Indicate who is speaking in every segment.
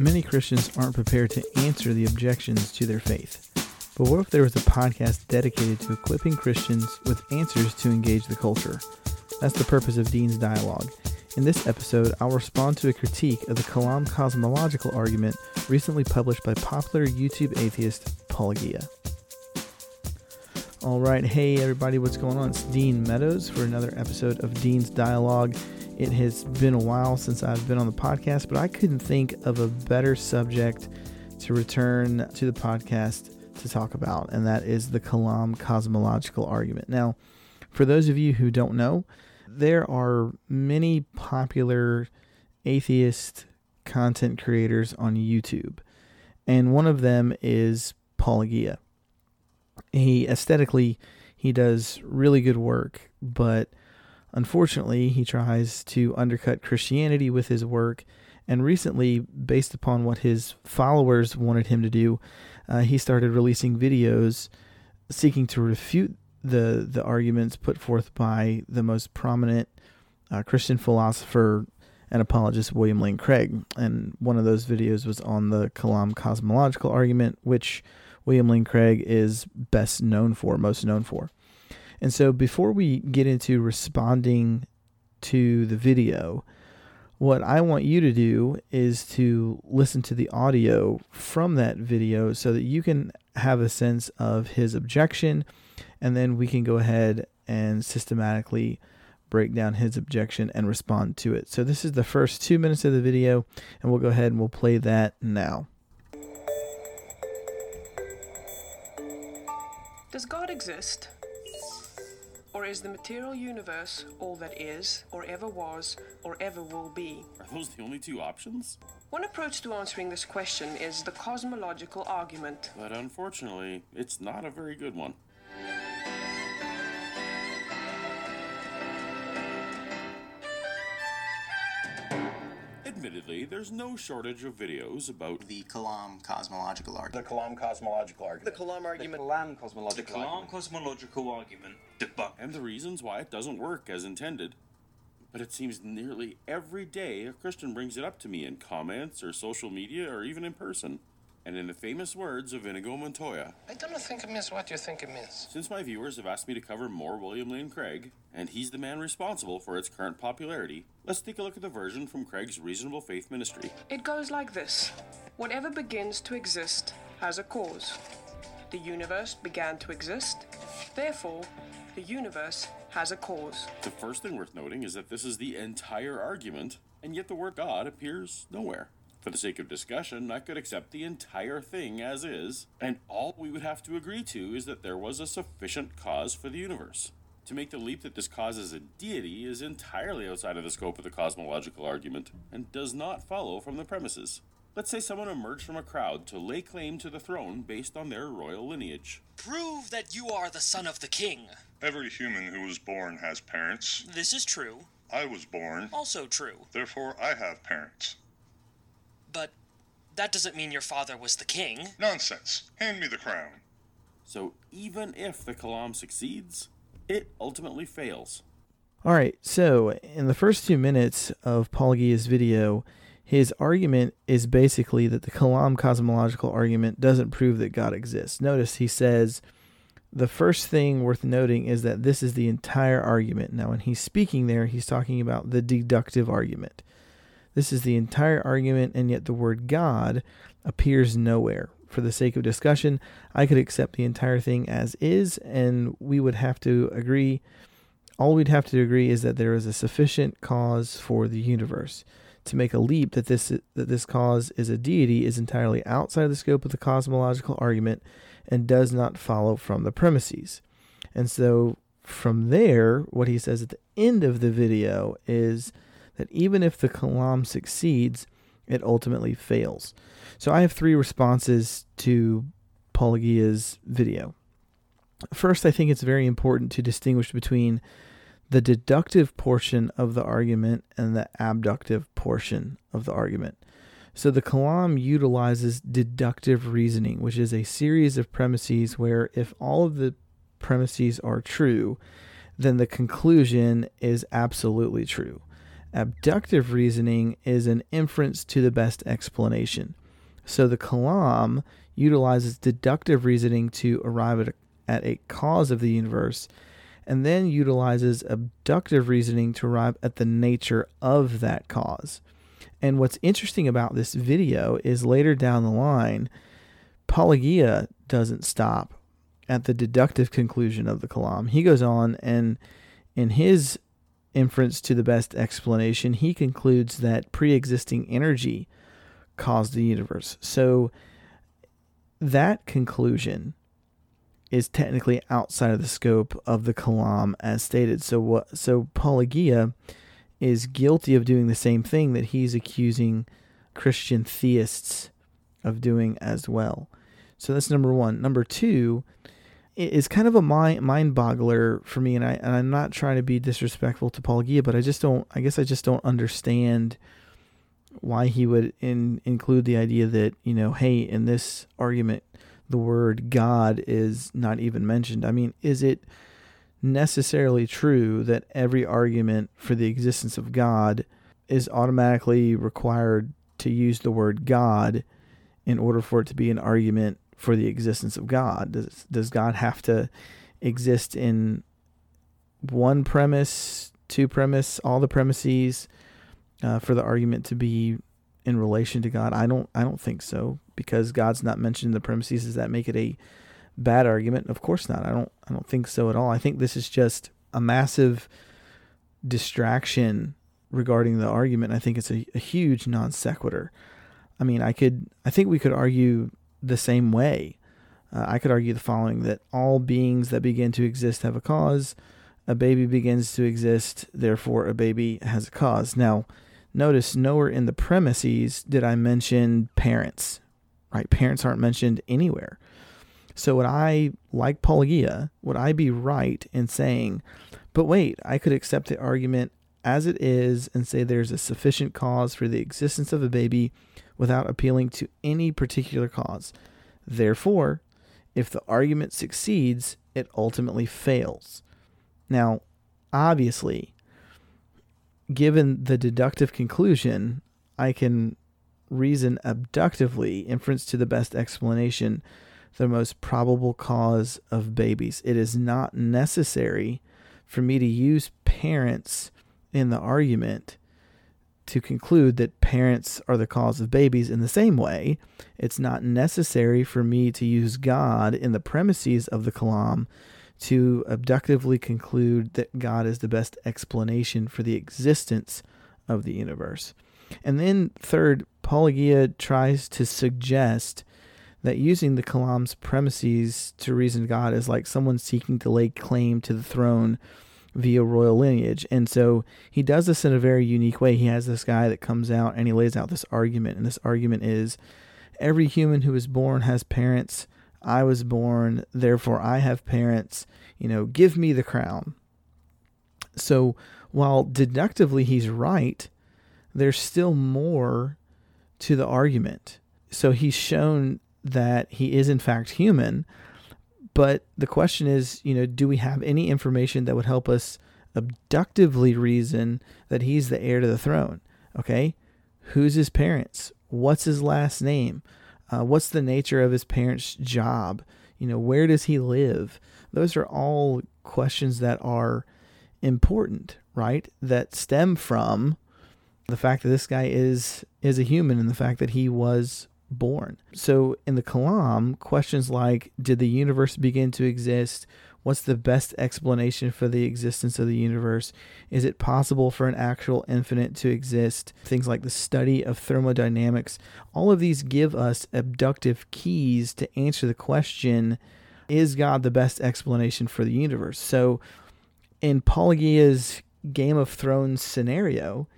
Speaker 1: Many Christians aren't prepared to answer the objections to their faith. But what if there was a podcast dedicated to equipping Christians with answers to engage the culture? That's the purpose of Dean's Dialogue. In this episode, I'll respond to a critique of the Kalam cosmological argument recently published by popular YouTube atheist Paulogia. All right, hey everybody, what's going on? It's Dean Meadows for another episode of Dean's Dialogue. It has been a while since I've been on the podcast, but I couldn't think of a better subject to return to the podcast to talk about, and that is the Kalam cosmological argument. Now, for those of you who don't know, there are many popular atheist content creators on YouTube, and one of them is Paulogia. He aesthetically he does really good work, but Unfortunately, he tries to undercut Christianity with his work, and recently, based upon what his followers wanted him to do, uh, he started releasing videos seeking to refute the the arguments put forth by the most prominent uh, Christian philosopher and apologist William Lane Craig. And one of those videos was on the Kalam cosmological argument, which William Lane Craig is best known for, most known for. And so before we get into responding to the video, what I want you to do is to listen to the audio from that video so that you can have a sense of his objection, and then we can go ahead and systematically break down his objection and respond to it. So, this is the first two minutes of the video, and we'll go ahead and we'll play that now.
Speaker 2: Does God exist? Or is the material universe all that is, or ever was, or ever will be?
Speaker 3: Are those the only two options?
Speaker 2: One approach to answering this question is the cosmological argument.
Speaker 3: But unfortunately, it's not a very good one. Admittedly, there's no shortage of videos about
Speaker 4: the Kalam cosmological argument.
Speaker 5: The Kalam cosmological argument.
Speaker 6: The
Speaker 5: argument.
Speaker 6: Kalam argument.
Speaker 5: Kalam cosmological
Speaker 7: Kalam
Speaker 5: argument.
Speaker 7: cosmological argument debunked.
Speaker 3: and the reasons why it doesn't work as intended. But it seems nearly every day a Christian brings it up to me in comments or social media or even in person. And in the famous words of Inigo Montoya,
Speaker 8: I don't think it means what you think it means.
Speaker 3: since my viewers have asked me to cover more William Lane Craig, and he's the man responsible for its current popularity, let's take a look at the version from Craig's Reasonable Faith Ministry.
Speaker 2: It goes like this Whatever begins to exist has a cause. The universe began to exist, therefore, the universe has a cause.
Speaker 3: The first thing worth noting is that this is the entire argument, and yet the word God appears nowhere. For the sake of discussion, I could accept the entire thing as is, and all we would have to agree to is that there was a sufficient cause for the universe. To make the leap that this cause is a deity is entirely outside of the scope of the cosmological argument, and does not follow from the premises. Let's say someone emerged from a crowd to lay claim to the throne based on their royal lineage.
Speaker 9: Prove that you are the son of the king.
Speaker 10: Every human who was born has parents.
Speaker 9: This is true.
Speaker 10: I was born,
Speaker 9: Also true.
Speaker 10: therefore I have parents.
Speaker 9: But that doesn't mean your father was the king.
Speaker 10: Nonsense. Hand me the crown.
Speaker 3: So even if the Kalam succeeds, it ultimately fails.
Speaker 1: All right, so in the first two minutes of Paulogia's video, his argument is basically that the Kalam cosmological argument doesn't prove that God exists. Notice he says the first thing worth noting is that this is the entire argument. Now, when he's speaking there, he's talking about the deductive argument. This is the entire argument, and yet the word God appears nowhere. For the sake of discussion, I could accept the entire thing as is, and we would have to agree all we'd have to agree is that there is a sufficient cause for the universe. To make a leap that this that this cause is a deity is entirely outside the scope of the cosmological argument and does not follow from the premises. And so from there, what he says at the end of the video is that even if the Kalam succeeds, it ultimately fails. So I have three responses to Paulogia's video. First, I think it's very important to distinguish between the deductive portion of the argument and the abductive portion of the argument. So the Kalam utilizes deductive reasoning, which is a series of premises where if all of the premises are true, then the conclusion is absolutely true. Abductive reasoning is an inference to the best explanation. So the Kalam utilizes deductive reasoning to arrive at a, at a cause of the universe and then utilizes abductive reasoning to arrive at the nature of that cause. And what's interesting about this video is later down the line, Paulogia doesn't stop at the deductive conclusion of the Kalam. He goes on and in his inference to the best explanation, he concludes that pre existing energy caused the universe. So that conclusion is technically outside of the scope of the Kalam as stated. So what so Paulogia is guilty of doing the same thing that he's accusing Christian theists of doing as well. So that's number 1. Number 2 is kind of a mind mind boggler for me and I and I'm not trying to be disrespectful to Paulogia, but I just don't I guess I just don't understand why he would in, include the idea that, you know, hey, in this argument the word God is not even mentioned. I mean, is it necessarily true that every argument for the existence of God is automatically required to use the word God in order for it to be an argument for the existence of God? Does does God have to exist in one premise, two premise, all the premises uh, for the argument to be in relation to God? I don't I don't think so because God's not mentioned in the premises. Does that make it a bad argument? Of course not. I don't I don't think so at all. I think this is just a massive distraction regarding the argument. I think it's a, a huge non sequitur. I mean, I could I think we could argue the same way. Uh, I could argue the following that all beings that begin to exist have a cause. A baby begins to exist, therefore a baby has a cause. Now, notice nowhere in the premises did I mention parents right? Parents aren't mentioned anywhere. So would I, like Paulogia, would I be right in saying, but wait, I could accept the argument as it is and say there's a sufficient cause for the existence of a baby without appealing to any particular cause. Therefore, if the argument succeeds, it ultimately fails. Now, obviously, given the deductive conclusion, I can reason abductively, inference to the best explanation, the most probable cause of babies. It is not necessary for me to use parents in the argument to conclude that parents are the cause of babies in the same way. It's not necessary for me to use God in the premises of the Kalam to abductively conclude that God is the best explanation for the existence of the universe. And then, third, Paulogia tries to suggest that using the Kalam's premises to reason God is like someone seeking to lay claim to the throne via royal lineage. And so he does this in a very unique way. He has this guy that comes out and he lays out this argument. And this argument is every human who is born has parents. I was born, therefore I have parents. You know, give me the crown. So while deductively he's right, there's still more to the argument. So he's shown that he is in fact human, but the question is, you know, do we have any information that would help us abductively reason that he's the heir to the throne? Okay, who's his parents? What's his last name? Uh, what's the nature of his parents' job? You know, where does he live? Those are all questions that are important, right? That stem from the fact that this guy is is a human and the fact that he was born. So in the Kalam, questions like did the universe begin to exist? What's the best explanation for the existence of the universe? Is it possible for an actual infinite to exist? Things like the study of thermodynamics. All of these give us abductive keys to answer the question is God the best explanation for the universe? So in Paulogia's Game of Thrones scenario,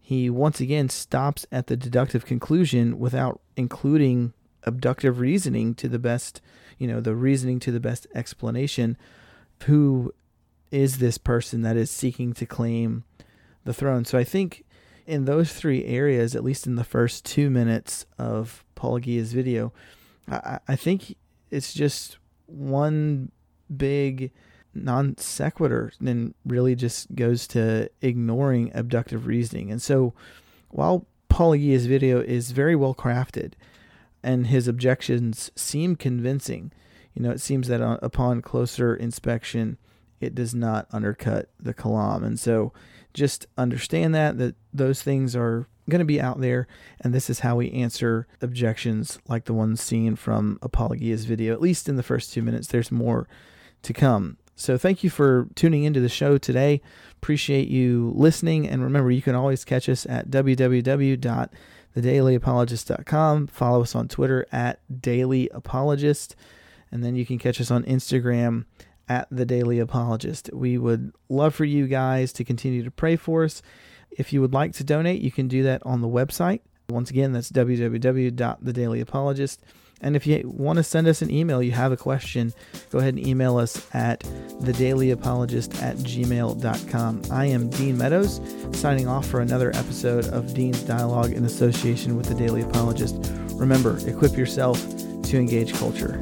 Speaker 1: he once again stops at the deductive conclusion without including abductive reasoning to the best, you know, the reasoning to the best explanation. Who is this person that is seeking to claim the throne? So I think in those three areas, at least in the first two minutes of Paulogia's video, I, I think it's just one big non sequitur and really just goes to ignoring abductive reasoning. And so while Paulogia's video is very well crafted and his objections seem convincing, you know, it seems that uh, upon closer inspection, it does not undercut the Kalam. And so just understand that, that those things are going to be out there. And this is how we answer objections like the ones seen from Paulogia's video, at least in the first two minutes. There's more to come. So thank you for tuning into the show today. Appreciate you listening. And remember, you can always catch us at www.thedailyapologist.com. Follow us on Twitter at Daily Apologist. And then you can catch us on Instagram at The Daily Apologist. We would love for you guys to continue to pray for us. If you would like to donate, you can do that on the website. Once again, that's www.thedailyapologist. And if you want to send us an email, you have a question, go ahead and email us at thedailyapologist at gmail.com. I am Dean Meadows, signing off for another episode of Dean's Dialogue in association with the Daily Apologist. Remember, equip yourself to engage culture.